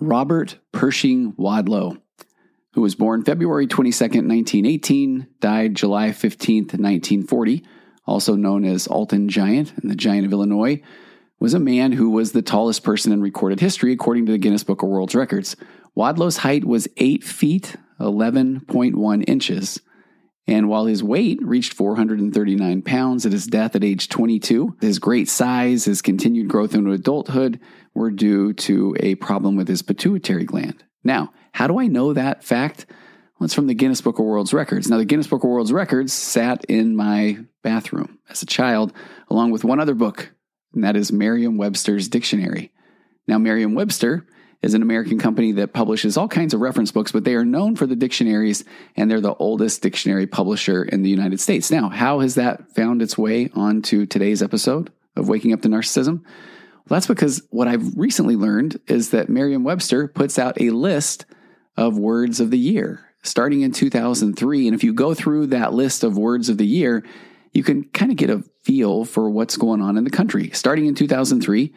Robert Pershing Wadlow, who was born February 22, 1918, died July 15, 1940, also known as Alton Giant and the Giant of Illinois, was a man who was the tallest person in recorded history according to the Guinness Book of World Records. Wadlow's height was 8 feet 11.1 inches. And while his weight reached 439 pounds at his death at age 22, his great size, his continued growth into adulthood were due to a problem with his pituitary gland. Now, how do I know that fact? Well, it's from the Guinness Book of World Records. Now, the Guinness Book of World Records sat in my bathroom as a child, along with one other book, and that is Merriam Webster's Dictionary. Now, Merriam Webster is an American company that publishes all kinds of reference books, but they are known for the dictionaries and they're the oldest dictionary publisher in the United States. Now, how has that found its way onto today's episode of Waking Up to Narcissism? Well, that's because what I've recently learned is that Merriam Webster puts out a list of words of the year starting in 2003. And if you go through that list of words of the year, you can kind of get a feel for what's going on in the country. Starting in 2003,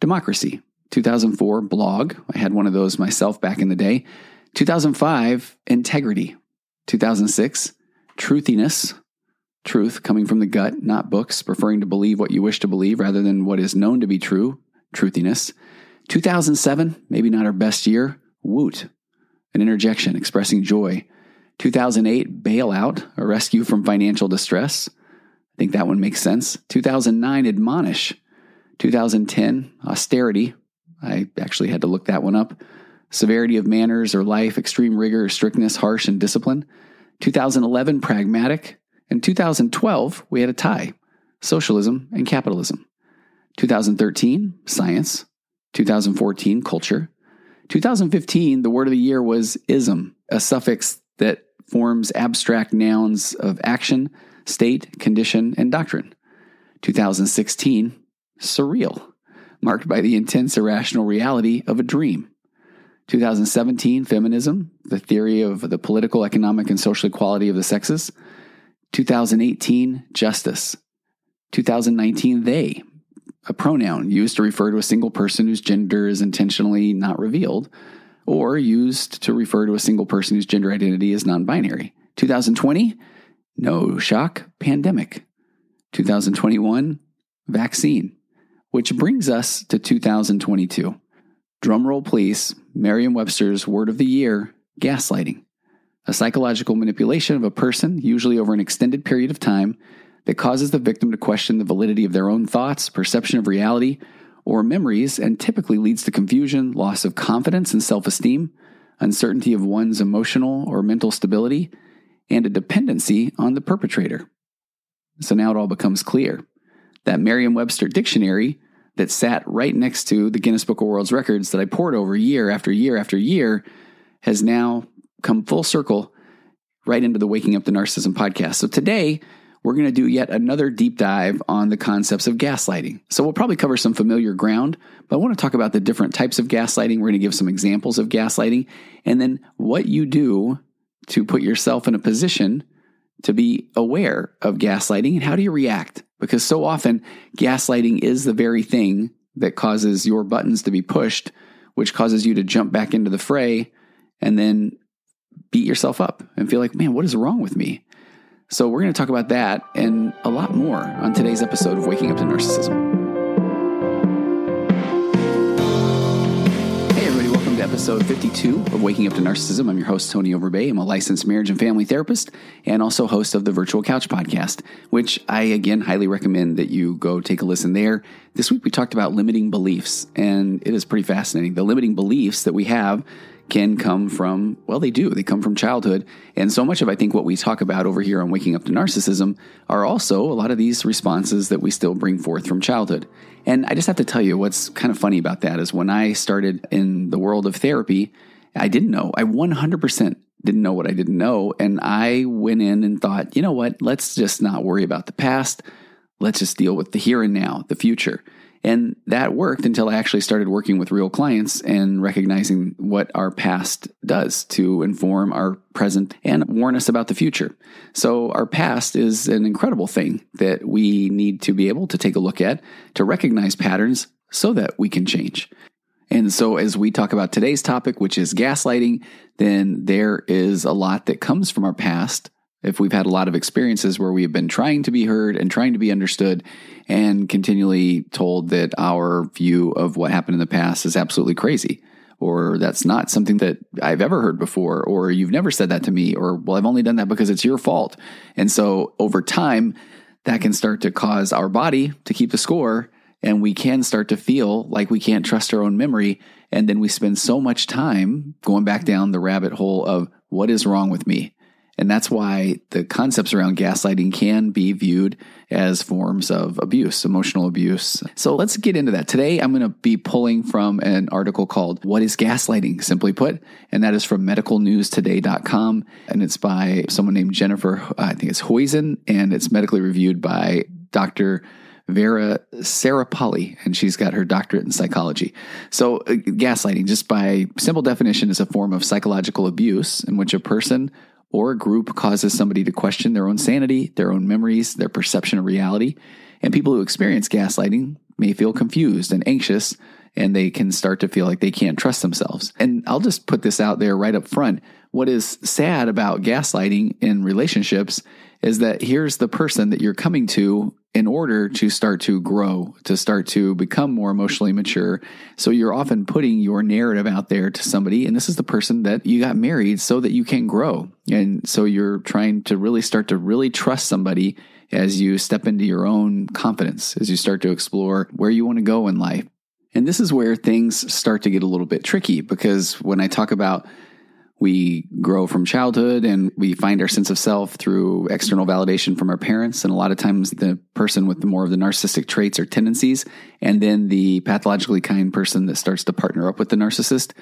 democracy. 2004, blog. I had one of those myself back in the day. 2005, integrity. 2006, truthiness. Truth coming from the gut, not books, preferring to believe what you wish to believe rather than what is known to be true, truthiness. 2007, maybe not our best year, woot, an interjection expressing joy. 2008, bailout, a rescue from financial distress. I think that one makes sense. 2009, admonish. 2010, austerity, I actually had to look that one up. Severity of manners or life, extreme rigor strictness, harsh and discipline. 2011, pragmatic. And 2012, we had a tie socialism and capitalism. 2013, science. 2014, culture. 2015, the word of the year was ism, a suffix that forms abstract nouns of action, state, condition, and doctrine. 2016, surreal marked by the intense irrational reality of a dream. 2017, feminism, the theory of the political, economic, and social equality of the sexes. 2018, justice. 2019, they, a pronoun used to refer to a single person whose gender is intentionally not revealed, or used to refer to a single person whose gender identity is non binary. 2020, no shock, pandemic. 2021, vaccine. Which brings us to 2022. Drumroll, please. Merriam Webster's word of the year gaslighting. A psychological manipulation of a person, usually over an extended period of time, that causes the victim to question the validity of their own thoughts, perception of reality, or memories, and typically leads to confusion, loss of confidence and self esteem, uncertainty of one's emotional or mental stability, and a dependency on the perpetrator. So now it all becomes clear that Merriam Webster dictionary that sat right next to the Guinness Book of World Records that I pored over year after year after year has now come full circle right into the Waking Up to Narcissism podcast. So today, we're going to do yet another deep dive on the concepts of gaslighting. So we'll probably cover some familiar ground, but I want to talk about the different types of gaslighting. We're going to give some examples of gaslighting and then what you do to put yourself in a position to be aware of gaslighting and how do you react? Because so often, gaslighting is the very thing that causes your buttons to be pushed, which causes you to jump back into the fray and then beat yourself up and feel like, man, what is wrong with me? So, we're going to talk about that and a lot more on today's episode of Waking Up to Narcissism. Episode 52 of Waking Up to Narcissism. I'm your host, Tony Overbay. I'm a licensed marriage and family therapist and also host of the Virtual Couch podcast, which I again highly recommend that you go take a listen there. This week we talked about limiting beliefs, and it is pretty fascinating. The limiting beliefs that we have can come from, well, they do. They come from childhood. And so much of, I think, what we talk about over here on Waking Up to Narcissism are also a lot of these responses that we still bring forth from childhood. And I just have to tell you what's kind of funny about that is when I started in the world of therapy, I didn't know. I 100% didn't know what I didn't know. And I went in and thought, you know what? Let's just not worry about the past. Let's just deal with the here and now, the future. And that worked until I actually started working with real clients and recognizing what our past does to inform our present and warn us about the future. So, our past is an incredible thing that we need to be able to take a look at to recognize patterns so that we can change. And so, as we talk about today's topic, which is gaslighting, then there is a lot that comes from our past. If we've had a lot of experiences where we've been trying to be heard and trying to be understood and continually told that our view of what happened in the past is absolutely crazy, or that's not something that I've ever heard before, or you've never said that to me, or well, I've only done that because it's your fault. And so, over time, that can start to cause our body to keep the score and we can start to feel like we can't trust our own memory. And then we spend so much time going back down the rabbit hole of what is wrong with me? And that's why the concepts around gaslighting can be viewed as forms of abuse, emotional abuse. So let's get into that. Today, I'm going to be pulling from an article called What is Gaslighting, simply put. And that is from medicalnewstoday.com. And it's by someone named Jennifer, I think it's Huizen, and it's medically reviewed by Dr. Vera Saripalli, and she's got her doctorate in psychology. So, uh, gaslighting, just by simple definition, is a form of psychological abuse in which a person or a group causes somebody to question their own sanity, their own memories, their perception of reality. And people who experience gaslighting may feel confused and anxious, and they can start to feel like they can't trust themselves. And I'll just put this out there right up front. What is sad about gaslighting in relationships is that here's the person that you're coming to in order to start to grow, to start to become more emotionally mature. So you're often putting your narrative out there to somebody, and this is the person that you got married so that you can grow. And so you're trying to really start to really trust somebody as you step into your own confidence, as you start to explore where you want to go in life. And this is where things start to get a little bit tricky because when I talk about we grow from childhood and we find our sense of self through external validation from our parents. And a lot of times the person with the more of the narcissistic traits or tendencies, and then the pathologically kind person that starts to partner up with the narcissist,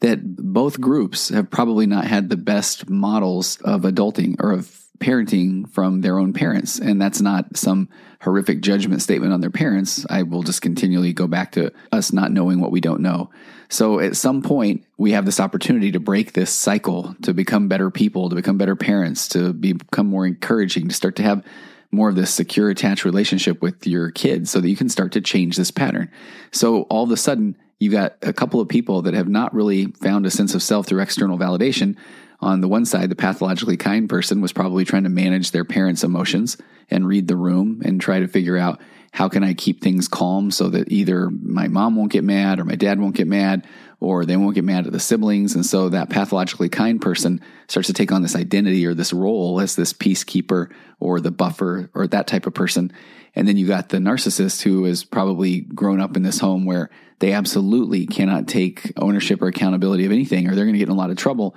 that both groups have probably not had the best models of adulting or of parenting from their own parents. And that's not some horrific judgment statement on their parents. I will just continually go back to us not knowing what we don't know. So at some point, we have this opportunity to break this cycle, to become better people, to become better parents, to become more encouraging, to start to have more of this secure, attached relationship with your kids so that you can start to change this pattern. So all of a sudden, you've got a couple of people that have not really found a sense of self through external validation on the one side, the pathologically kind person was probably trying to manage their parents' emotions and read the room and try to figure out how can I keep things calm so that either my mom won't get mad or my dad won't get mad or they won't get mad at the siblings. And so that pathologically kind person starts to take on this identity or this role as this peacekeeper or the buffer or that type of person. And then you got the narcissist who has probably grown up in this home where they absolutely cannot take ownership or accountability of anything or they're going to get in a lot of trouble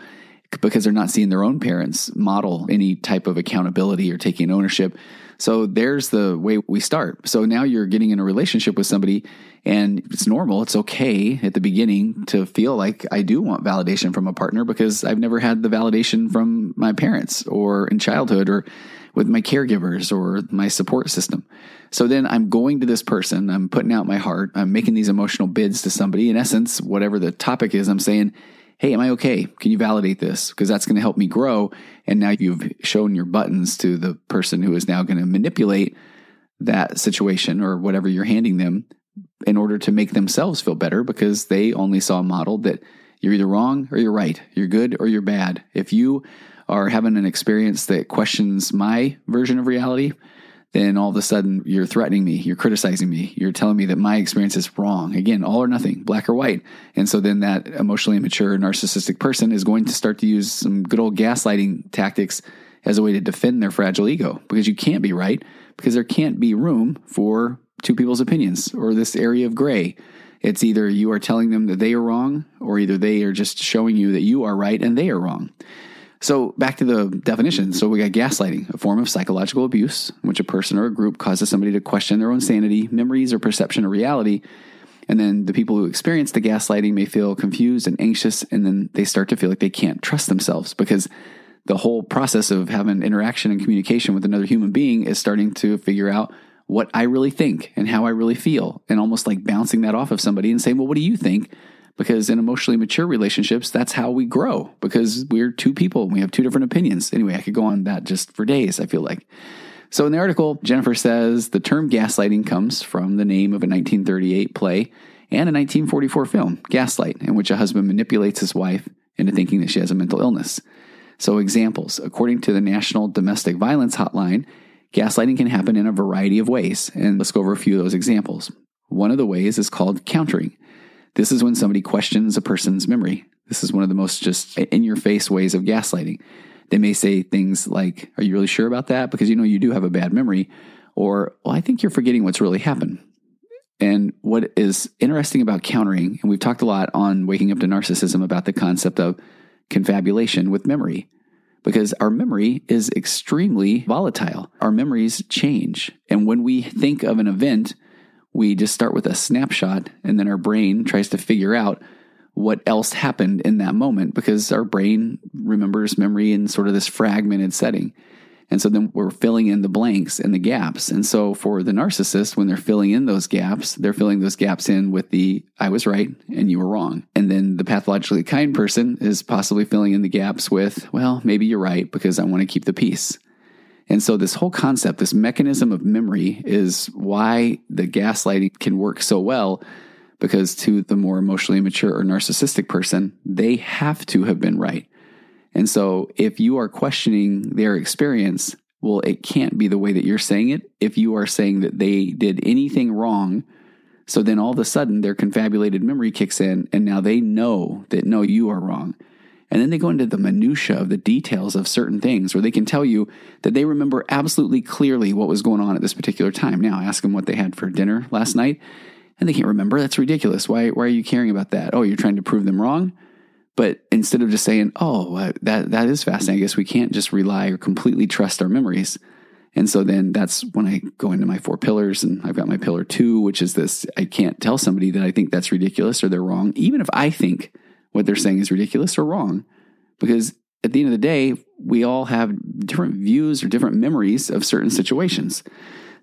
because they're not seeing their own parents model any type of accountability or taking ownership. So there's the way we start. So now you're getting in a relationship with somebody and it's normal. It's okay at the beginning to feel like I do want validation from a partner because I've never had the validation from my parents or in childhood or with my caregivers or my support system. So then I'm going to this person, I'm putting out my heart, I'm making these emotional bids to somebody. In essence, whatever the topic is, I'm saying, hey, am I okay? Can you validate this? Because that's going to help me grow. And now you've shown your buttons to the person who is now going to manipulate that situation or whatever you're handing them in order to make themselves feel better because they only saw a model that you're either wrong or you're right. You're good or you're bad. If you are having an experience that questions my version of reality, then all of a sudden you're threatening me, you're criticizing me, you're telling me that my experience is wrong. Again, all or nothing, black or white. And so then that emotionally immature narcissistic person is going to start to use some good old gaslighting tactics as a way to defend their fragile ego because you can't be right because there can't be room for two people's opinions or this area of gray. It's either you are telling them that they are wrong or either they are just showing you that you are right and they are wrong. So back to the definition. So we got gaslighting, a form of psychological abuse which a person or a group causes somebody to question their own sanity, memories, or perception of reality. And then the people who experience the gaslighting may feel confused and anxious, and then they start to feel like they can't trust themselves because the whole process of having interaction and communication with another human being is starting to figure out what I really think and how I really feel, and almost like bouncing that off of somebody and saying, Well, what do you think? Because in emotionally mature relationships, that's how we grow because we're two people we have two different opinions. Anyway, I could go on that just for days, I feel like. So in the article, Jennifer says the term gaslighting comes from the name of a 1938 play, and a 1944 film, Gaslight, in which a husband manipulates his wife into thinking that she has a mental illness. So, examples according to the National Domestic Violence Hotline, gaslighting can happen in a variety of ways. And let's go over a few of those examples. One of the ways is called countering. This is when somebody questions a person's memory. This is one of the most just in your face ways of gaslighting. They may say things like, Are you really sure about that? Because you know you do have a bad memory. Or, Well, I think you're forgetting what's really happened. And what is interesting about countering, and we've talked a lot on Waking Up to Narcissism about the concept of confabulation with memory, because our memory is extremely volatile. Our memories change. And when we think of an event, we just start with a snapshot, and then our brain tries to figure out what else happened in that moment because our brain remembers memory in sort of this fragmented setting. And so then we're filling in the blanks and the gaps. And so for the narcissist, when they're filling in those gaps, they're filling those gaps in with the I was right and you were wrong. And then the pathologically kind person is possibly filling in the gaps with, well, maybe you're right because I want to keep the peace. And so this whole concept, this mechanism of memory is why the gaslighting can work so well because to the more emotionally mature or narcissistic person, they have to have been right. And so if you are questioning their experience, well, it can't be the way that you're saying it. If you are saying that they did anything wrong, so then all of a sudden their confabulated memory kicks in and now they know that no, you are wrong. And then they go into the minutia of the details of certain things where they can tell you that they remember absolutely clearly what was going on at this particular time. Now ask them what they had for dinner last night and they can't remember. That's ridiculous. Why, why are you caring about that? Oh, you're trying to prove them wrong? But instead of just saying, "Oh, that that is fascinating," I guess we can't just rely or completely trust our memories. And so then that's when I go into my four pillars, and I've got my pillar two, which is this: I can't tell somebody that I think that's ridiculous or they're wrong, even if I think what they're saying is ridiculous or wrong, because at the end of the day, we all have different views or different memories of certain situations.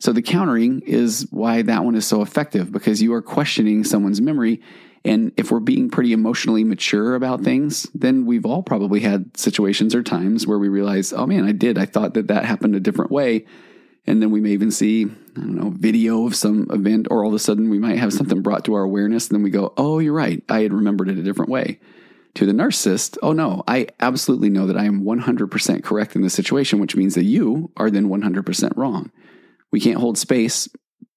So the countering is why that one is so effective because you are questioning someone's memory and if we're being pretty emotionally mature about things, then we've all probably had situations or times where we realize, oh man, I did. I thought that that happened a different way. And then we may even see, I don't know, video of some event, or all of a sudden we might have something brought to our awareness. And then we go, oh, you're right. I had remembered it a different way. To the narcissist, oh no, I absolutely know that I am 100% correct in this situation, which means that you are then 100% wrong. We can't hold space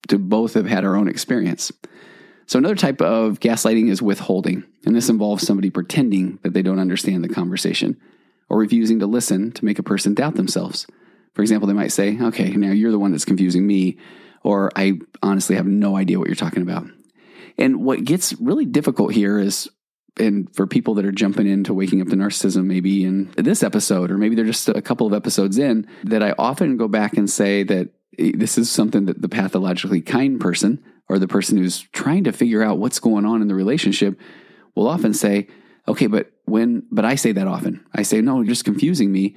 to both have had our own experience. So, another type of gaslighting is withholding, and this involves somebody pretending that they don't understand the conversation or refusing to listen to make a person doubt themselves. For example, they might say, Okay, now you're the one that's confusing me, or I honestly have no idea what you're talking about. And what gets really difficult here is, and for people that are jumping into waking up to narcissism, maybe in this episode, or maybe they're just a couple of episodes in, that I often go back and say that eh, this is something that the pathologically kind person or the person who's trying to figure out what's going on in the relationship will often say, okay, but when, but I say that often. I say, no, you're just confusing me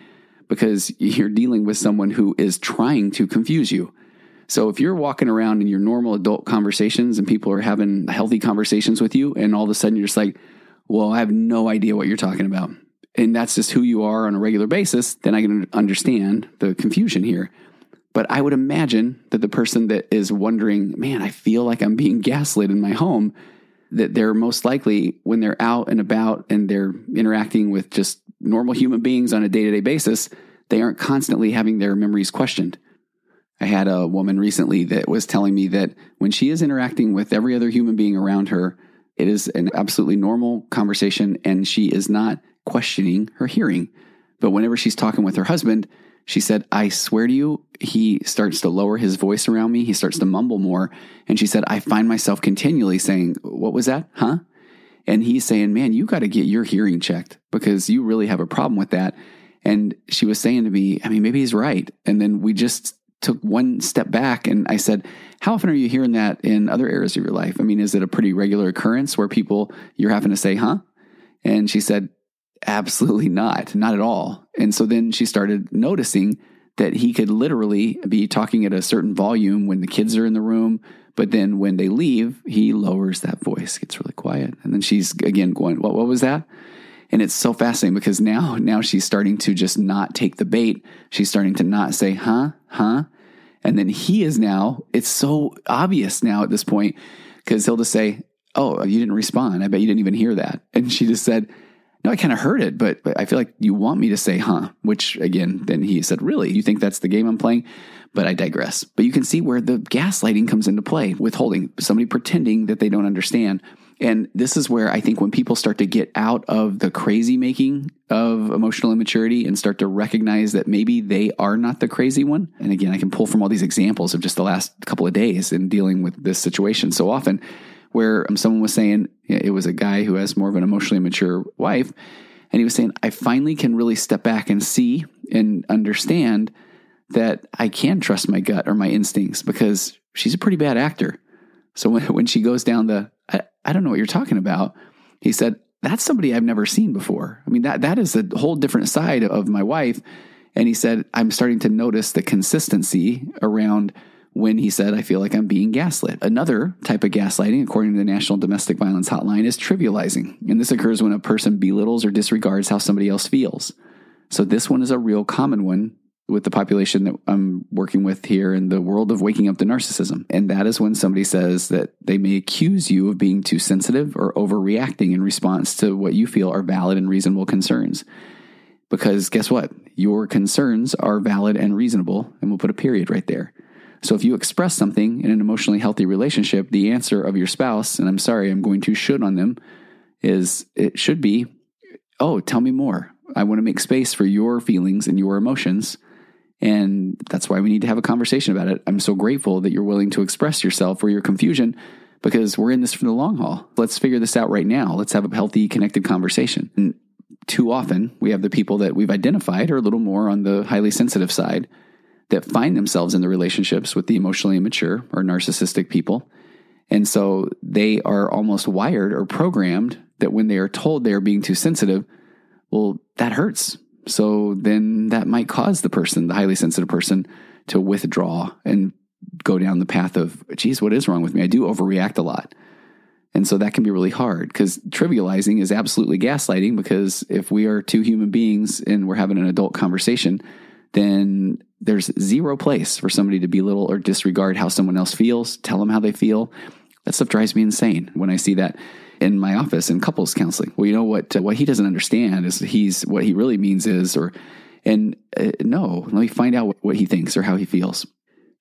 because you're dealing with someone who is trying to confuse you. So if you're walking around in your normal adult conversations and people are having healthy conversations with you, and all of a sudden you're just like, well, I have no idea what you're talking about. And that's just who you are on a regular basis, then I can understand the confusion here. But I would imagine that the person that is wondering, man, I feel like I'm being gaslit in my home, that they're most likely when they're out and about and they're interacting with just normal human beings on a day to day basis, they aren't constantly having their memories questioned. I had a woman recently that was telling me that when she is interacting with every other human being around her, it is an absolutely normal conversation and she is not questioning her hearing. But whenever she's talking with her husband, she said, I swear to you, he starts to lower his voice around me. He starts to mumble more. And she said, I find myself continually saying, What was that? Huh? And he's saying, Man, you got to get your hearing checked because you really have a problem with that. And she was saying to me, I mean, maybe he's right. And then we just took one step back and I said, How often are you hearing that in other areas of your life? I mean, is it a pretty regular occurrence where people, you're having to say, Huh? And she said, Absolutely not, not at all. And so then she started noticing that he could literally be talking at a certain volume when the kids are in the room, but then when they leave, he lowers that voice, gets really quiet. And then she's again going, What what was that? And it's so fascinating because now now she's starting to just not take the bait. She's starting to not say, huh, huh. And then he is now, it's so obvious now at this point, because he'll just say, Oh, you didn't respond. I bet you didn't even hear that. And she just said, No, I kind of heard it, but, but I feel like you want me to say, huh? Which again, then he said, Really? You think that's the game I'm playing? But I digress. But you can see where the gaslighting comes into play, withholding, somebody pretending that they don't understand. And this is where I think when people start to get out of the crazy making of emotional immaturity and start to recognize that maybe they are not the crazy one. And again, I can pull from all these examples of just the last couple of days in dealing with this situation so often where um, someone was saying it was a guy who has more of an emotionally mature wife. And he was saying, I finally can really step back and see and understand that I can trust my gut or my instincts because she's a pretty bad actor. So when, when she goes down the, I, I don't know what you're talking about, he said, that's somebody I've never seen before. I mean, that, that is a whole different side of my wife. And he said, I'm starting to notice the consistency around when he said, I feel like I'm being gaslit. Another type of gaslighting, according to the National Domestic Violence Hotline, is trivializing. And this occurs when a person belittles or disregards how somebody else feels. So this one is a real common one with the population that I'm working with here in the world of waking up to narcissism. And that is when somebody says that they may accuse you of being too sensitive or overreacting in response to what you feel are valid and reasonable concerns. Because guess what? Your concerns are valid and reasonable, and we'll put a period right there. So if you express something in an emotionally healthy relationship, the answer of your spouse, and I'm sorry, I'm going to should on them, is it should be, oh, tell me more. I want to make space for your feelings and your emotions and that's why we need to have a conversation about it. I'm so grateful that you're willing to express yourself or your confusion because we're in this for the long haul. Let's figure this out right now. Let's have a healthy, connected conversation. And too often, we have the people that we've identified are a little more on the highly sensitive side that find themselves in the relationships with the emotionally immature or narcissistic people. And so they are almost wired or programmed that when they are told they are being too sensitive, well, that hurts so then that might cause the person, the highly sensitive person, to withdraw and go down the path of, geez, what is wrong with me? I do overreact a lot. And so that can be really hard because trivializing is absolutely gaslighting because if we are two human beings and we're having an adult conversation, then there's zero place for somebody to belittle or disregard how someone else feels, tell them how they feel. That stuff drives me insane when I see that in my office in couples counseling. Well, you know what? Uh, what he doesn't understand is he's what he really means is, or and uh, no, let me find out what he thinks or how he feels.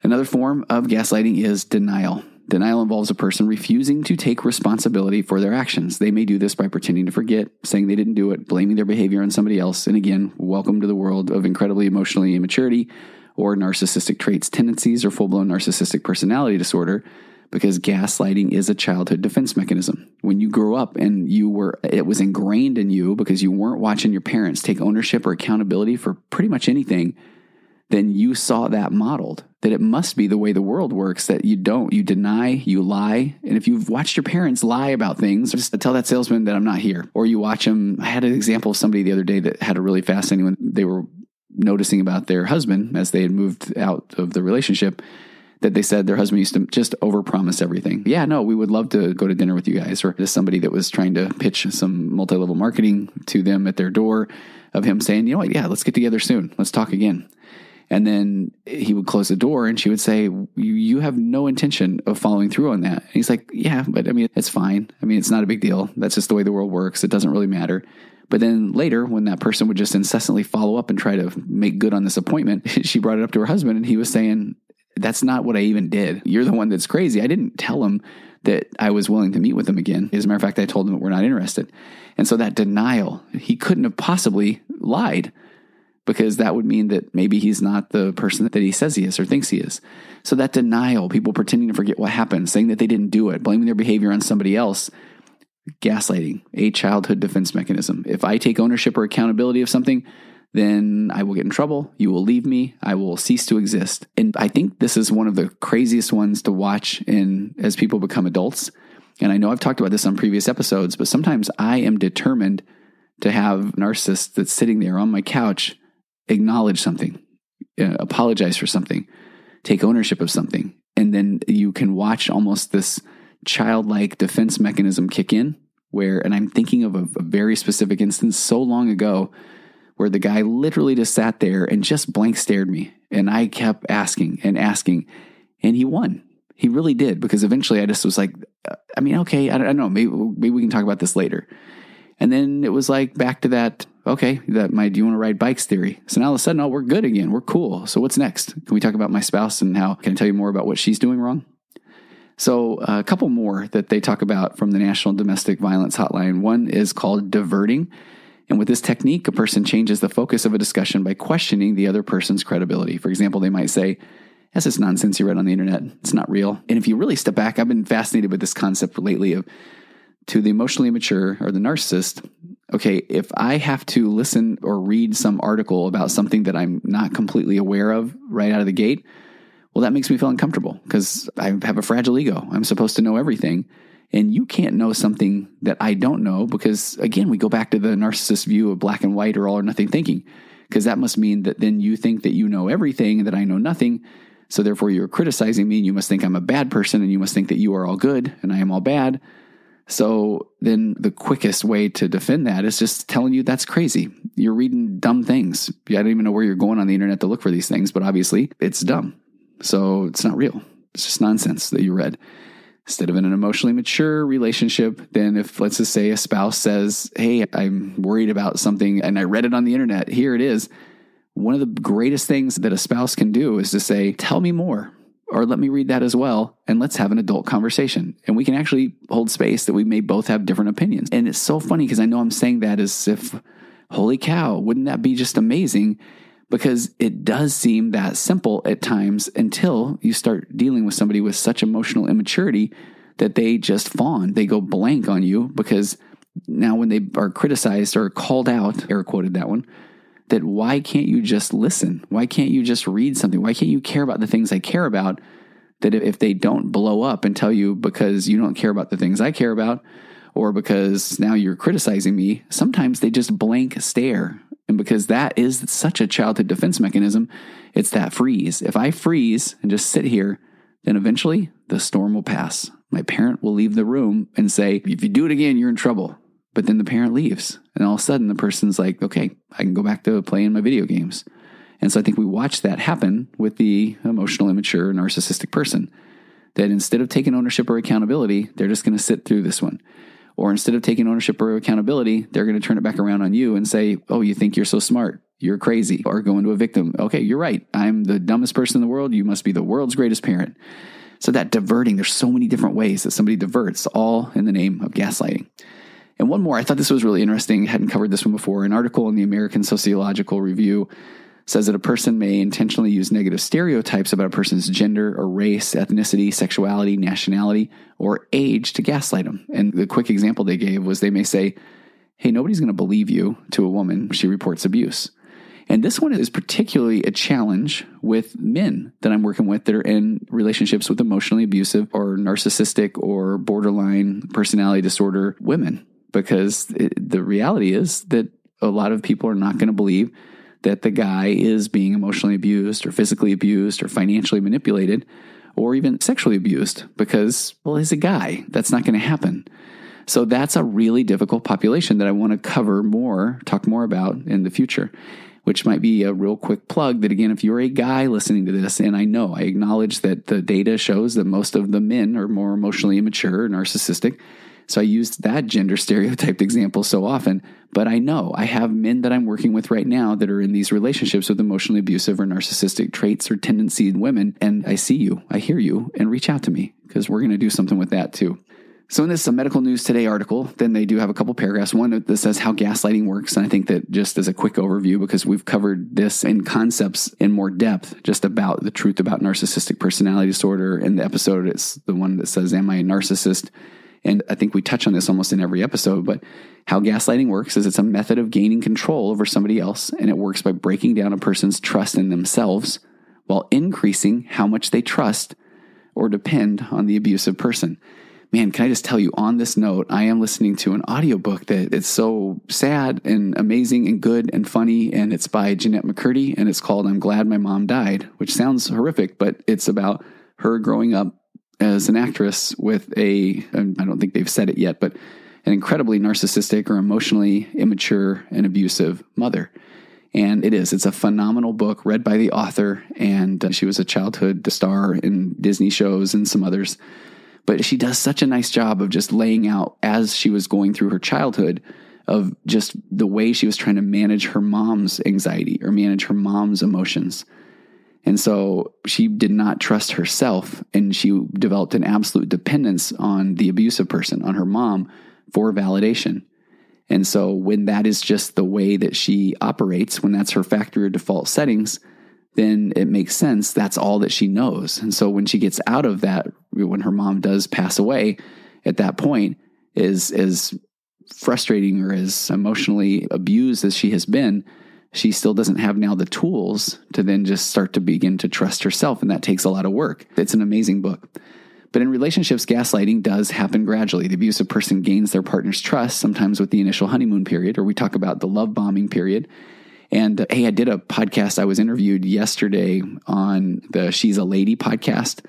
Another form of gaslighting is denial. Denial involves a person refusing to take responsibility for their actions. They may do this by pretending to forget, saying they didn't do it, blaming their behavior on somebody else. And again, welcome to the world of incredibly emotionally immaturity or narcissistic traits, tendencies, or full blown narcissistic personality disorder because gaslighting is a childhood defense mechanism. When you grew up and you were, it was ingrained in you because you weren't watching your parents take ownership or accountability for pretty much anything, then you saw that modeled. That it must be the way the world works, that you don't, you deny, you lie. And if you've watched your parents lie about things, just tell that salesman that I'm not here. Or you watch them. I had an example of somebody the other day that had a really fascinating one. They were noticing about their husband as they had moved out of the relationship that they said their husband used to just overpromise everything. Yeah, no, we would love to go to dinner with you guys. Or just somebody that was trying to pitch some multi level marketing to them at their door of him saying, you know what, yeah, let's get together soon. Let's talk again. And then he would close the door and she would say, you, you have no intention of following through on that. And he's like, yeah, but I mean, it's fine. I mean, it's not a big deal. That's just the way the world works. It doesn't really matter. But then later, when that person would just incessantly follow up and try to make good on this appointment, she brought it up to her husband and he was saying, that's not what I even did. You're the one that's crazy. I didn't tell him that I was willing to meet with him again. As a matter of fact, I told him we're not interested. And so that denial, he couldn't have possibly lied because that would mean that maybe he's not the person that he says he is or thinks he is. So that denial, people pretending to forget what happened, saying that they didn't do it, blaming their behavior on somebody else, gaslighting, a childhood defense mechanism. If I take ownership or accountability of something, then I will get in trouble. You will leave me. I will cease to exist. And I think this is one of the craziest ones to watch in as people become adults. And I know I've talked about this on previous episodes, but sometimes I am determined to have narcissists that's sitting there on my couch acknowledge something, uh, apologize for something, take ownership of something. And then you can watch almost this childlike defense mechanism kick in where, and I'm thinking of a, a very specific instance so long ago where the guy literally just sat there and just blank stared me. And I kept asking and asking, and he won. He really did because eventually I just was like, I mean, okay, I don't know. Maybe, maybe we can talk about this later. And then it was like back to that, okay, that my do you want to ride bikes theory. So now all of a sudden, oh, we're good again. We're cool. So what's next? Can we talk about my spouse and how can I tell you more about what she's doing wrong? So uh, a couple more that they talk about from the National Domestic Violence Hotline. One is called diverting. And with this technique, a person changes the focus of a discussion by questioning the other person's credibility. For example, they might say, that's just nonsense you read on the internet. It's not real. And if you really step back, I've been fascinated with this concept lately of to the emotionally immature or the narcissist. Okay, if I have to listen or read some article about something that I'm not completely aware of right out of the gate, well, that makes me feel uncomfortable because I have a fragile ego. I'm supposed to know everything. And you can't know something that I don't know because, again, we go back to the narcissist view of black and white or all or nothing thinking, because that must mean that then you think that you know everything and that I know nothing. So therefore, you're criticizing me and you must think I'm a bad person and you must think that you are all good and I am all bad. So then the quickest way to defend that is just telling you that's crazy. You're reading dumb things. I don't even know where you're going on the internet to look for these things, but obviously it's dumb. So it's not real. It's just nonsense that you read. Instead of in an emotionally mature relationship, then if let's just say a spouse says, Hey, I'm worried about something and I read it on the internet, here it is. One of the greatest things that a spouse can do is to say, Tell me more, or let me read that as well, and let's have an adult conversation. And we can actually hold space that we may both have different opinions. And it's so funny because I know I'm saying that as if, holy cow, wouldn't that be just amazing? because it does seem that simple at times until you start dealing with somebody with such emotional immaturity that they just fawn. They go blank on you because now when they are criticized or called out, air quoted that one, that why can't you just listen? Why can't you just read something? Why can't you care about the things I care about? That if they don't blow up and tell you because you don't care about the things I care about, or because now you're criticizing me, sometimes they just blank stare and because that is such a childhood defense mechanism, it's that freeze. If I freeze and just sit here, then eventually the storm will pass. My parent will leave the room and say, if you do it again, you're in trouble. But then the parent leaves. And all of a sudden, the person's like, okay, I can go back to playing my video games. And so I think we watch that happen with the emotional, immature, narcissistic person. That instead of taking ownership or accountability, they're just going to sit through this one. Or instead of taking ownership or accountability, they're going to turn it back around on you and say, Oh, you think you're so smart. You're crazy. Or go into a victim. Okay, you're right. I'm the dumbest person in the world. You must be the world's greatest parent. So that diverting, there's so many different ways that somebody diverts, all in the name of gaslighting. And one more, I thought this was really interesting. Hadn't covered this one before. An article in the American Sociological Review says that a person may intentionally use negative stereotypes about a person's gender or race, ethnicity, sexuality, nationality, or age to gaslight them. And the quick example they gave was they may say, Hey, nobody's going to believe you to a woman. She reports abuse. And this one is particularly a challenge with men that I'm working with that are in relationships with emotionally abusive or narcissistic or borderline personality disorder women. Because it, the reality is that a lot of people are not going to believe that the guy is being emotionally abused or physically abused or financially manipulated or even sexually abused because, well, he's a guy. That's not going to happen. So that's a really difficult population that I want to cover more, talk more about in the future, which might be a real quick plug that again, if you're a guy listening to this, and I know I acknowledge that the data shows that most of the men are more emotionally immature, narcissistic, so I used that gender stereotyped example so often. But I know I have men that I'm working with right now that are in these relationships with emotionally abusive or narcissistic traits or tendency in women. And I see you, I hear you, and reach out to me because we're going to do something with that too. So in this Medical News Today article, then they do have a couple paragraphs. One that says how gaslighting works. And I think that just as a quick overview, because we've covered this in concepts in more depth, just about the truth about narcissistic personality disorder. In the episode, it's the one that says, Am I a narcissist? And I think we touch on this almost in every episode, but how gaslighting works is it's a method of gaining control over somebody else, and it works by breaking down a person's trust in themselves while increasing how much they trust or depend on the abusive person. Man, can I just tell you on this note, I am listening to an audiobook that it's so sad and amazing and good and funny. And it's by Jennette McCurdy and it's called I'm Glad My Mom Died, which sounds horrific, but it's about her growing up as an actress with a, I don't think they've said it yet, but an incredibly narcissistic or emotionally immature and abusive mother. And it is. It's a phenomenal book read by the author. And uh, she was a childhood star in Disney shows and some others. But she does such a nice job of just laying out as she was going through her childhood of just the way she was trying to manage her mom's anxiety or manage her mom's emotions. And so she did not trust herself and she developed an absolute dependence on the abusive person, on her mom for validation. And so when that is just the way that she operates, when that's her factory or default settings, then it makes sense. That's all that she knows. And so when she gets out of that, when her mom does pass away at that point, is as frustrating or as emotionally abused as she has been, she still doesn't have now the tools to then just start to begin to trust herself. And that takes a lot of work. It's an amazing book. But in relationships, gaslighting does happen gradually. The abusive person gains their partner's trust, sometimes with the initial honeymoon period, or we talk about the love bombing period. And uh, hey, I did a podcast. I was interviewed yesterday on the She's a Lady podcast.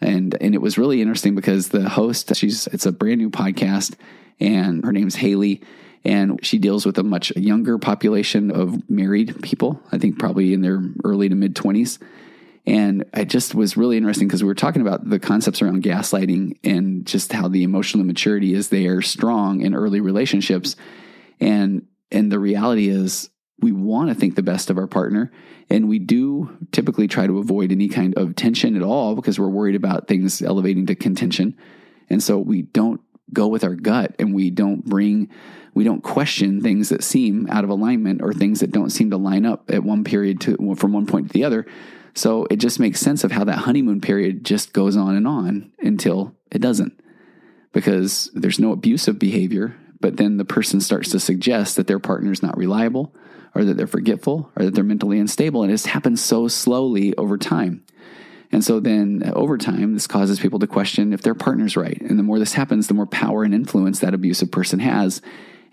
And, and it was really interesting because the host, she's, it's a brand new podcast and her name's Haley and she deals with a much younger population of married people, I think probably in their early to mid 20s. And it just was really interesting because we were talking about the concepts around gaslighting and just how the emotional maturity is there strong in early relationships. And and the reality is we want to think the best of our partner and we do typically try to avoid any kind of tension at all because we're worried about things elevating to contention. And so we don't go with our gut and we don't bring we don't question things that seem out of alignment or things that don't seem to line up at one period to from one point to the other. So it just makes sense of how that honeymoon period just goes on and on until it doesn't. Because there's no abusive behavior but then the person starts to suggest that their partner is not reliable or that they're forgetful or that they're mentally unstable. And it's happened so slowly over time and so then over time, this causes people to question if their partner's right. And the more this happens, the more power and influence that abusive person has.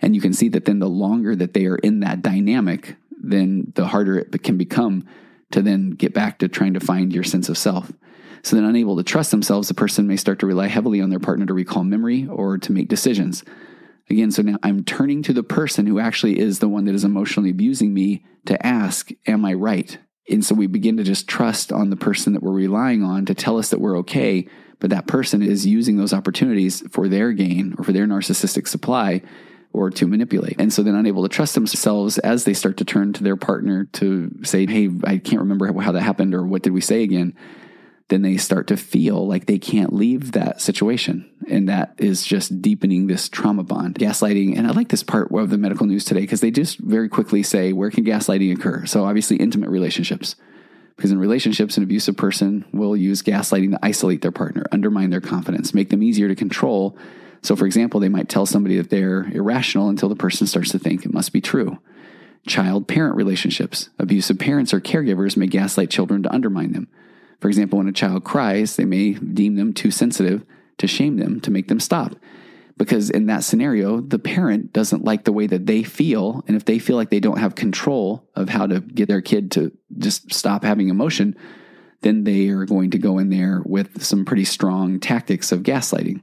And you can see that then the longer that they are in that dynamic, then the harder it can become to then get back to trying to find your sense of self. So then, unable to trust themselves, the person may start to rely heavily on their partner to recall memory or to make decisions. Again, so now I'm turning to the person who actually is the one that is emotionally abusing me to ask, Am I right? And so we begin to just trust on the person that we're relying on to tell us that we're okay. But that person is using those opportunities for their gain or for their narcissistic supply or to manipulate. And so then unable to trust themselves as they start to turn to their partner to say, Hey, I can't remember how that happened or what did we say again then they start to feel like they can't leave that situation. And that is just deepening this trauma bond. Gaslighting, and I like this part of the medical news today because they just very quickly say, where can gaslighting occur? So obviously, intimate relationships. Because in relationships, an abusive person will use gaslighting to isolate their partner, undermine their confidence, make them easier to control. So, for example, they might tell somebody that they're irrational until the person starts to think it must be true. Child parent relationships. Abusive parents or caregivers may gaslight children to undermine them. For example, when a child cries, they may deem them too sensitive to shame them to make them stop. Because in that scenario, the parent doesn't like the way that they feel. And if they feel like they don't have control of how to get their kid to just stop having emotion, then they are going to go in there with some pretty strong tactics of gaslighting.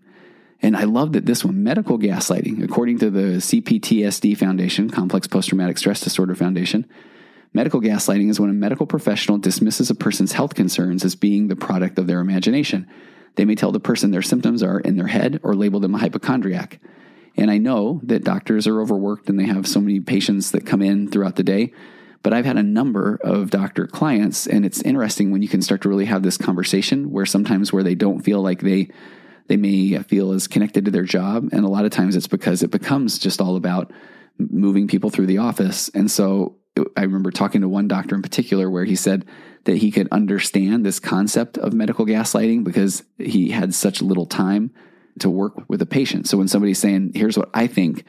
And I love that this one, medical gaslighting, according to the CPTSD Foundation, Complex Post Traumatic Stress Disorder Foundation, Medical gaslighting is when a medical professional dismisses a person's health concerns as being the product of their imagination. They may tell the person their symptoms are in their head or label them a hypochondriac. And I know that doctors are overworked and they have so many patients that come in throughout the day. But I've had a number of doctor clients, and it's interesting when you can start to really have this conversation where sometimes where they don't feel like they they may feel as connected to their job, and a lot of times it's because it becomes just all about moving people through the office. And so I remember talking to one doctor in particular where he said that he could understand this concept of medical gaslighting because he had such little time to work with a patient. So when somebody's saying, here's what I think,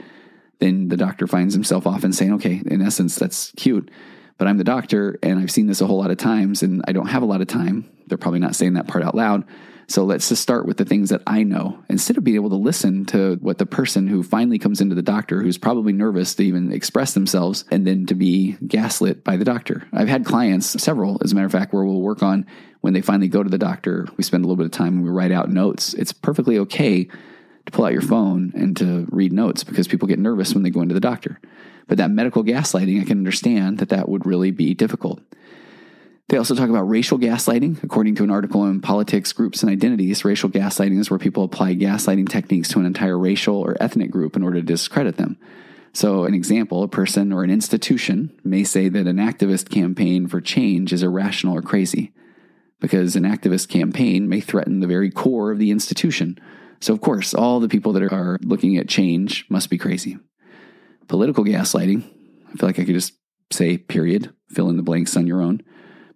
then the doctor finds himself often saying, okay, in essence, that's cute, but I'm the doctor and I've seen this a whole lot of times and I don't have a lot of time. They're probably not saying that part out loud. So let's just start with the things that I know instead of being able to listen to what the person who finally comes into the doctor, who's probably nervous to even express themselves, and then to be gaslit by the doctor. I've had clients, several, as a matter of fact, where we'll work on when they finally go to the doctor. We spend a little bit of time and we write out notes. It's perfectly okay to pull out your phone and to read notes because people get nervous when they go into the doctor. But that medical gaslighting, I can understand that that would really be difficult. They also talk about racial gaslighting. According to an article in Politics, Groups, and Identities, racial gaslighting is where people apply gaslighting techniques to an entire racial or ethnic group in order to discredit them. So, an example a person or an institution may say that an activist campaign for change is irrational or crazy because an activist campaign may threaten the very core of the institution. So, of course, all the people that are looking at change must be crazy. Political gaslighting, I feel like I could just say, period, fill in the blanks on your own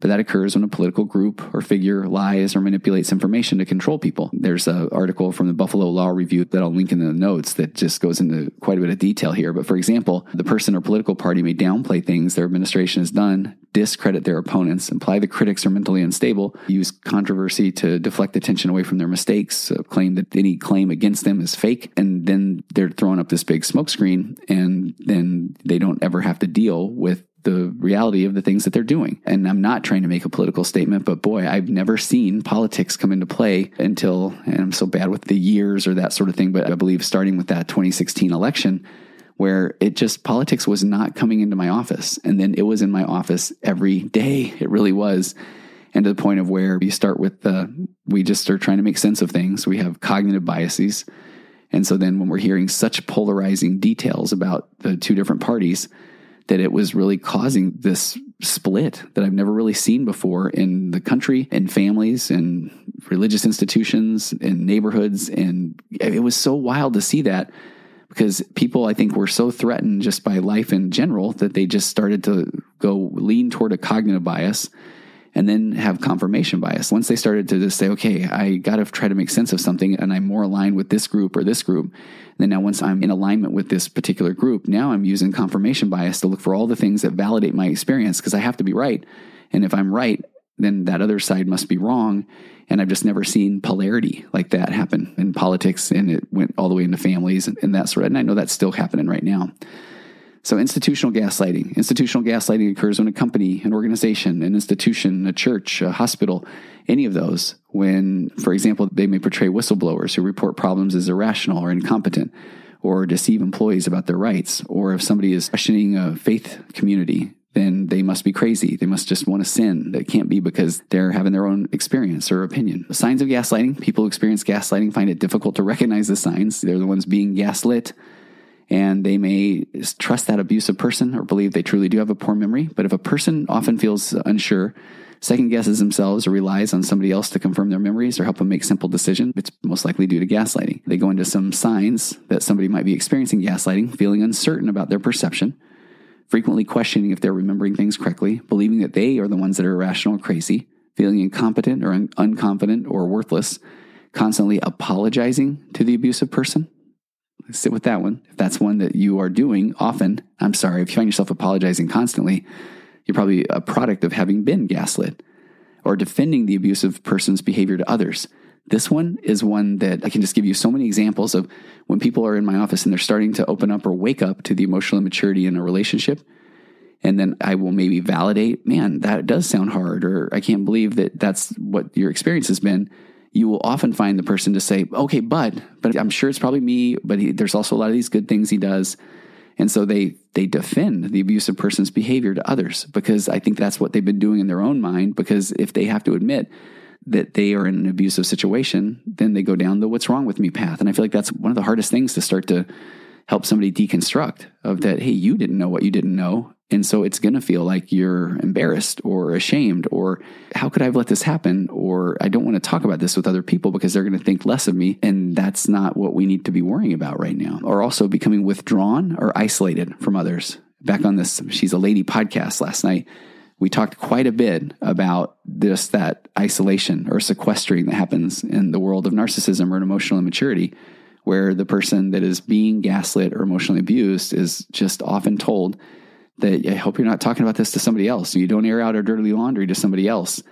but that occurs when a political group or figure lies or manipulates information to control people. There's an article from the Buffalo Law Review that I'll link in the notes that just goes into quite a bit of detail here. But for example, the person or political party may downplay things their administration has done, discredit their opponents, imply the critics are mentally unstable, use controversy to deflect attention away from their mistakes, uh, claim that any claim against them is fake, and then they're throwing up this big smokescreen, and then they don't ever have to deal with the reality of the things that they're doing. And I'm not trying to make a political statement, but boy, I've never seen politics come into play until, and I'm so bad with the years or that sort of thing, but I believe starting with that 2016 election, where it just politics was not coming into my office. And then it was in my office every day. It really was. And to the point of where you start with the, we just are trying to make sense of things. We have cognitive biases. And so then when we're hearing such polarizing details about the two different parties, that it was really causing this split that I've never really seen before in the country, in families, and religious institutions, in neighborhoods. And it was so wild to see that because people, I think, were so threatened just by life in general that they just started to go lean toward a cognitive bias and then have confirmation bias. Once they started to just say, okay, I got to try to make sense of something and I'm more aligned with this group or this group. then now once I'm in alignment with this particular group, now I'm using confirmation bias to look for all the things that validate my experience because I have to be right. And if I'm right, then that other side must be wrong. And I've just never seen polarity like that happen in politics. And it went all the way into families and, and that sort of, and I know that's still happening right now. So, institutional gaslighting. Institutional gaslighting occurs when a company, an organization, an institution, a church, a hospital, any of those, when, for example, they may portray whistleblowers who report problems as irrational or incompetent, or deceive employees about their rights, or if somebody is questioning a faith community, then they must be crazy. They must just want to sin. That can't be because they're having their own experience or opinion. The signs of gaslighting people who experience gaslighting find it difficult to recognize the signs. They're the ones being gaslit and they may trust that abusive person or believe they truly do have a poor memory. But if a person often feels unsure, second guesses themselves or relies on somebody else to confirm their memories or help them make simple decisions, it's most likely due to gaslighting. They go into some signs that somebody might be experiencing gaslighting, feeling uncertain about their perception, frequently questioning if they're remembering things correctly, believing that they are the ones that are irrational or crazy, feeling incompetent or un- unconfident or worthless, constantly apologizing to the abusive person sit with that one. If that's one that you are doing often, I'm sorry. If you find yourself apologizing constantly, you're probably a product of having been gaslit or defending the abusive person's behavior to others. This one is one that I can just give you so many examples of when people are in my office and they're starting to open up or wake up to the emotional immaturity in a relationship. And then I will maybe validate, man, that does sound hard, or I can't believe that that's what your experience has been you will often find the person to say, okay, but, but I'm sure it's probably me, but he, there's also a lot of these good things he does. And so they, they defend the abusive person's behavior to others because I think that's what they've been doing in their own mind. Because if they have to admit that they are in an abusive situation, then they go down the what's wrong with me path. And I feel like that's one of the hardest things to start to help somebody deconstruct of that, hey, you didn't know what you didn't know. And so it's going to feel like you're embarrassed or ashamed or how could I have let this happen? Or I don't want to talk about this with other people because they're going to think less of me. And that's not what we need to be worrying about right now. Or also becoming withdrawn or isolated from others. Back on this She's a Lady podcast last night, we talked quite a bit about this that isolation or sequestering that happens in the world of narcissism or emotional immaturity where the person that is being gaslit or emotionally abused is just often told that I hope you're not talking about this to somebody else. You don't air out our dirty laundry to somebody else.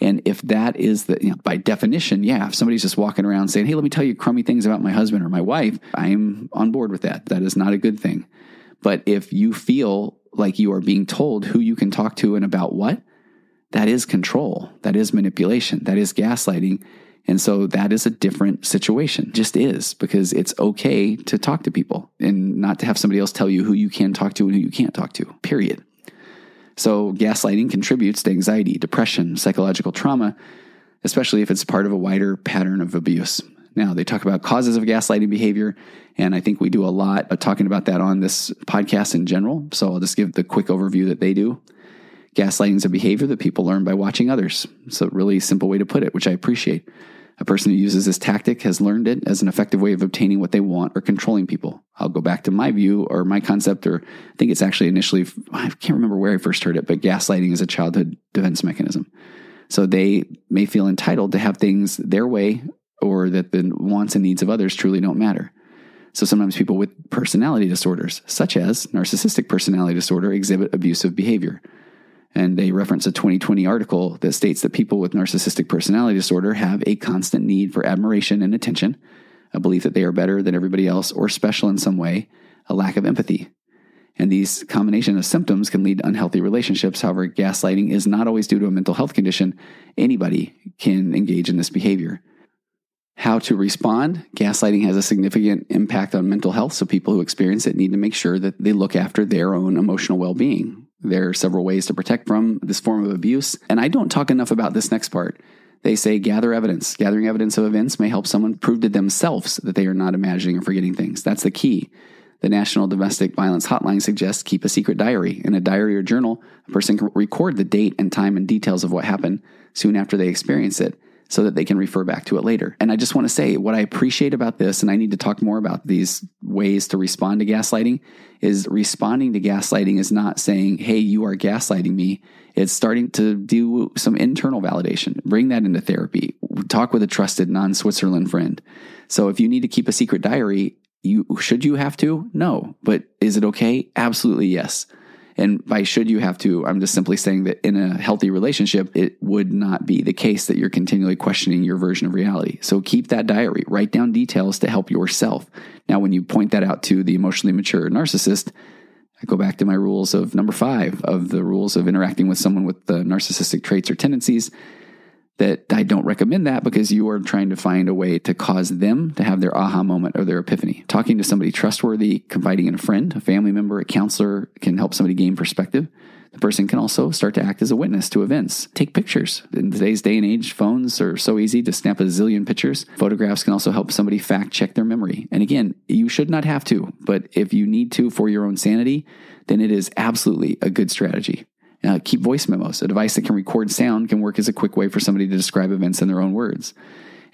And if that is the, you know, by definition, yeah, if somebody's just walking around saying, hey, let me tell you crummy things about my husband or my wife, I'm on board with that. That is not a good thing. But if you feel like you are being told who you can talk to and about what, that is control. That is manipulation. That is gaslighting. And so that is a different situation, just is, because it's okay to talk to people and not to have somebody else tell you who you can talk to and who you can't talk to, period. So, gaslighting contributes to anxiety, depression, psychological trauma, especially if it's part of a wider pattern of abuse. Now, they talk about causes of gaslighting behavior, and I think we do a lot of talking about that on this podcast in general. So, I'll just give the quick overview that they do. Gaslighting is a behavior that people learn by watching others. It's a really simple way to put it, which I appreciate. A person who uses this tactic has learned it as an effective way of obtaining what they want or controlling people. I'll go back to my view or my concept, or I think it's actually initially, I can't remember where I first heard it, but gaslighting is a childhood defense mechanism. So they may feel entitled to have things their way or that the wants and needs of others truly don't matter. So sometimes people with personality disorders, such as narcissistic personality disorder, exhibit abusive behavior. And they reference a 2020 article that states that people with narcissistic personality disorder have a constant need for admiration and attention, a belief that they are better than everybody else or special in some way, a lack of empathy. And these combination of symptoms can lead to unhealthy relationships. However, gaslighting is not always due to a mental health condition. Anybody can engage in this behavior. How to respond? Gaslighting has a significant impact on mental health, so people who experience it need to make sure that they look after their own emotional well being. There are several ways to protect from this form of abuse. And I don't talk enough about this next part. They say gather evidence. Gathering evidence of events may help someone prove to themselves that they are not imagining or forgetting things. That's the key. The National Domestic Violence Hotline suggests keep a secret diary. In a diary or journal, a person can record the date and time and details of what happened soon after they experience it so that they can refer back to it later. And I just want to say what I appreciate about this, and I need to talk more about these ways to respond to gaslighting, is responding to gaslighting is not saying, hey, you are gaslighting me. It's starting to do some internal validation. Bring that into therapy. Talk with a trusted non Switzerland friend. So if you need to keep a secret diary, you should you have to? No. But is it okay? Absolutely yes. And by should you have to, I'm just simply saying that in a healthy relationship, it would not be the case that you're continually questioning your version of reality. So keep that diary, write down details to help yourself. Now, when you point that out to the emotionally mature narcissist, I go back to my rules of number five of the rules of interacting with someone with the narcissistic traits or tendencies that I don't recommend that because you are trying to find a way to cause them to have their aha moment or their epiphany. Talking to somebody trustworthy, confiding in a friend, a family member, a counselor can help somebody gain perspective. The person can also start to act as a witness to events. Take pictures. In today's day and age, phones are so easy to snap a zillion pictures. Photographs can also help somebody fact check their memory. And again, you should not have to, but if you need to for your own sanity, then it is absolutely a good strategy. Uh, keep voice memos. A device that can record sound can work as a quick way for somebody to describe events in their own words.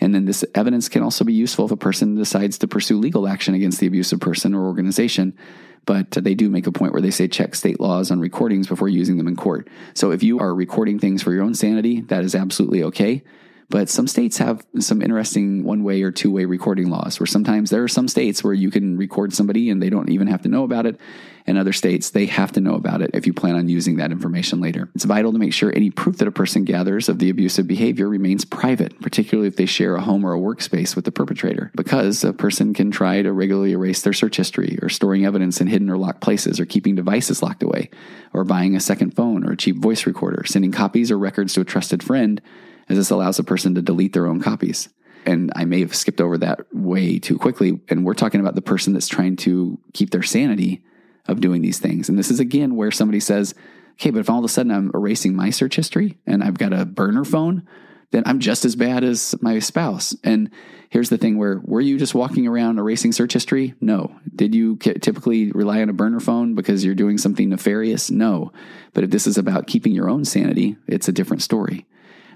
And then this evidence can also be useful if a person decides to pursue legal action against the abusive person or organization. But they do make a point where they say check state laws on recordings before using them in court. So if you are recording things for your own sanity, that is absolutely okay. But some states have some interesting one way or two way recording laws where sometimes there are some states where you can record somebody and they don't even have to know about it. And other states, they have to know about it if you plan on using that information later. It's vital to make sure any proof that a person gathers of the abusive behavior remains private, particularly if they share a home or a workspace with the perpetrator, because a person can try to regularly erase their search history or storing evidence in hidden or locked places or keeping devices locked away or buying a second phone or a cheap voice recorder, sending copies or records to a trusted friend as this allows a person to delete their own copies. And I may have skipped over that way too quickly. And we're talking about the person that's trying to keep their sanity of doing these things. And this is again where somebody says, okay, but if all of a sudden I'm erasing my search history and I've got a burner phone, then I'm just as bad as my spouse. And here's the thing where were you just walking around erasing search history? No. Did you typically rely on a burner phone because you're doing something nefarious? No. But if this is about keeping your own sanity, it's a different story.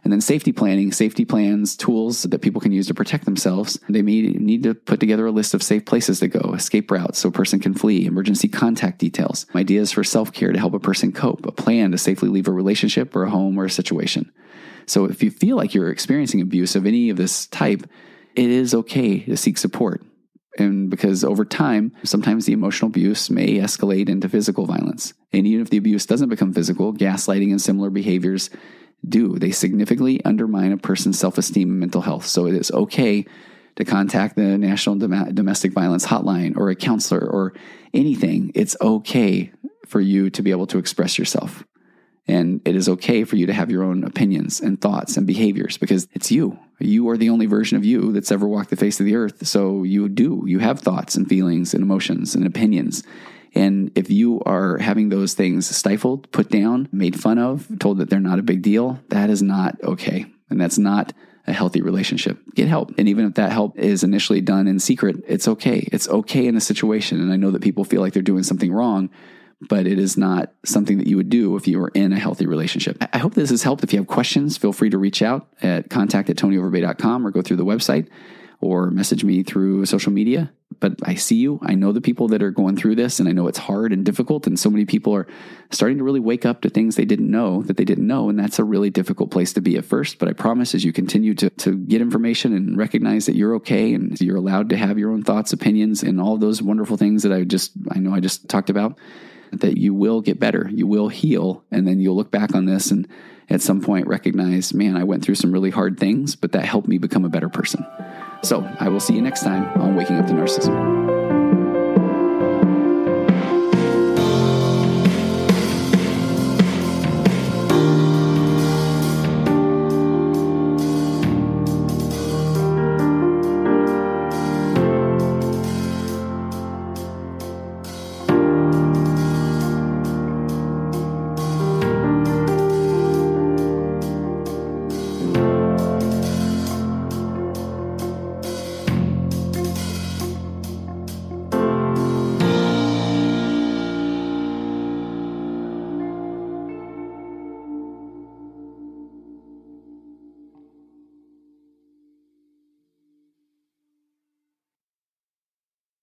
And then safety planning, safety plans, tools that people can use to protect themselves. They may need to put together a list of safe places to go, escape routes so a person can flee, emergency contact details, ideas for self care to help a person cope, a plan to safely leave a relationship or a home or a situation. So if you feel like you're experiencing abuse of any of this type, it is okay to seek support. And because over time, sometimes the emotional abuse may escalate into physical violence. And even if the abuse doesn't become physical, gaslighting and similar behaviors do. They significantly undermine a person's self esteem and mental health. So it is okay to contact the National Dom- Domestic Violence Hotline or a counselor or anything. It's okay for you to be able to express yourself. And it is okay for you to have your own opinions and thoughts and behaviors because it's you. You are the only version of you that's ever walked the face of the earth. So you do. You have thoughts and feelings and emotions and opinions. And if you are having those things stifled, put down, made fun of, told that they're not a big deal, that is not okay. And that's not a healthy relationship. Get help. And even if that help is initially done in secret, it's okay. It's okay in a situation. And I know that people feel like they're doing something wrong, but it is not something that you would do if you were in a healthy relationship. I hope this has helped. If you have questions, feel free to reach out at contact at tonyoverbay.com or go through the website or message me through social media. But I see you. I know the people that are going through this, and I know it's hard and difficult. And so many people are starting to really wake up to things they didn't know that they didn't know. And that's a really difficult place to be at first. But I promise as you continue to, to get information and recognize that you're okay and you're allowed to have your own thoughts, opinions, and all those wonderful things that I just, I know I just talked about, that you will get better. You will heal. And then you'll look back on this and at some point recognize, man, I went through some really hard things, but that helped me become a better person. So I will see you next time on Waking Up to Narcissism.